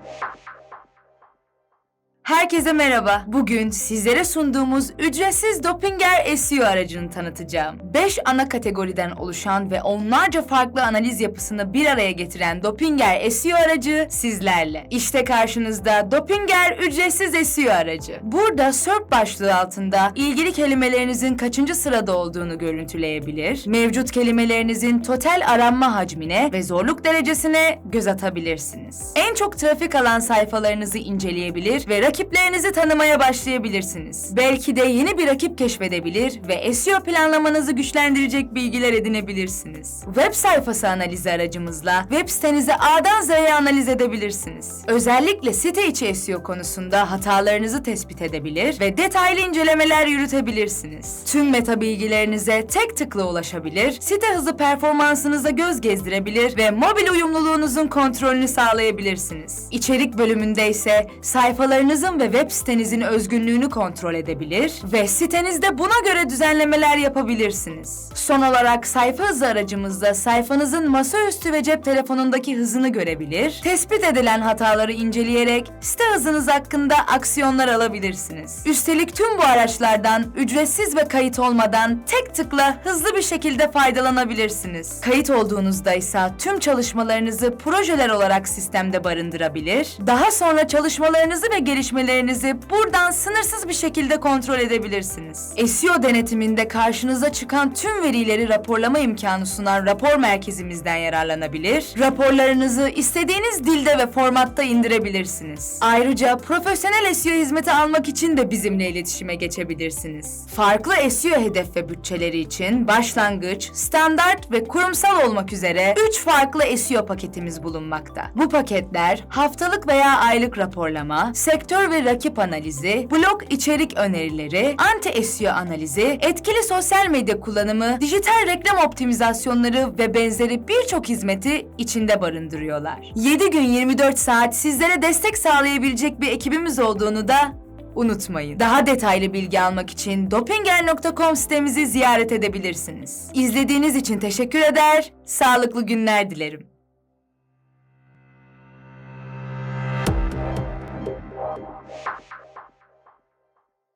Thank you. Herkese merhaba. Bugün sizlere sunduğumuz ücretsiz Dopinger SEO aracını tanıtacağım. 5 ana kategoriden oluşan ve onlarca farklı analiz yapısını bir araya getiren Dopinger SEO aracı sizlerle. İşte karşınızda Dopinger ücretsiz SEO aracı. Burada SERP başlığı altında ilgili kelimelerinizin kaçıncı sırada olduğunu görüntüleyebilir, mevcut kelimelerinizin total aranma hacmine ve zorluk derecesine göz atabilirsiniz. En çok trafik alan sayfalarınızı inceleyebilir ve rakiplerinizi tanımaya başlayabilirsiniz. Belki de yeni bir rakip keşfedebilir ve SEO planlamanızı güçlendirecek bilgiler edinebilirsiniz. Web sayfası analizi aracımızla web sitenizi A'dan Z'ye analiz edebilirsiniz. Özellikle site içi SEO konusunda hatalarınızı tespit edebilir ve detaylı incelemeler yürütebilirsiniz. Tüm meta bilgilerinize tek tıkla ulaşabilir, site hızı performansınıza göz gezdirebilir ve mobil uyumluluğunuzun kontrolünü sağlayabilirsiniz. İçerik bölümünde ise sayfalarınızın ve web sitenizin özgünlüğünü kontrol edebilir ve sitenizde buna göre düzenlemeler yapabilirsiniz. Son olarak sayfa hızı aracımızda sayfanızın masaüstü ve cep telefonundaki hızını görebilir, tespit edilen hataları inceleyerek site hızınız hakkında aksiyonlar alabilirsiniz. Üstelik tüm bu araçlardan ücretsiz ve kayıt olmadan tek tıkla hızlı bir şekilde faydalanabilirsiniz. Kayıt olduğunuzda ise tüm çalışmalarınızı projeler olarak sistemde barındırabilir, daha sonra çalışmalarınızı ve gelişmelerinizi buradan sınırsız bir şekilde kontrol edebilirsiniz. SEO denetiminde karşınıza çıkan tüm verileri raporlama imkanı sunan rapor merkezimizden yararlanabilir, raporlarınızı istediğiniz dilde ve formatta indirebilirsiniz. Ayrıca profesyonel SEO hizmeti almak için de bizimle iletişime geçebilirsiniz. Farklı SEO hedef ve bütçeleri için başlangıç, standart ve kurumsal olmak üzere 3 farklı SEO paketimiz bulunmakta. Bu paketler haftalık veya aylık raporlama, sektör ve rakip analizi, blog içerik önerileri, anti SEO analizi, etkili sosyal medya kullanımı, dijital reklam optimizasyonları ve benzeri birçok hizmeti içinde barındırıyorlar. 7 gün 24 saat sizlere destek sağlayabilecek bir ekibimiz olduğunu da unutmayın. Daha detaylı bilgi almak için dopinger.com sitemizi ziyaret edebilirsiniz. İzlediğiniz için teşekkür eder, sağlıklı günler dilerim.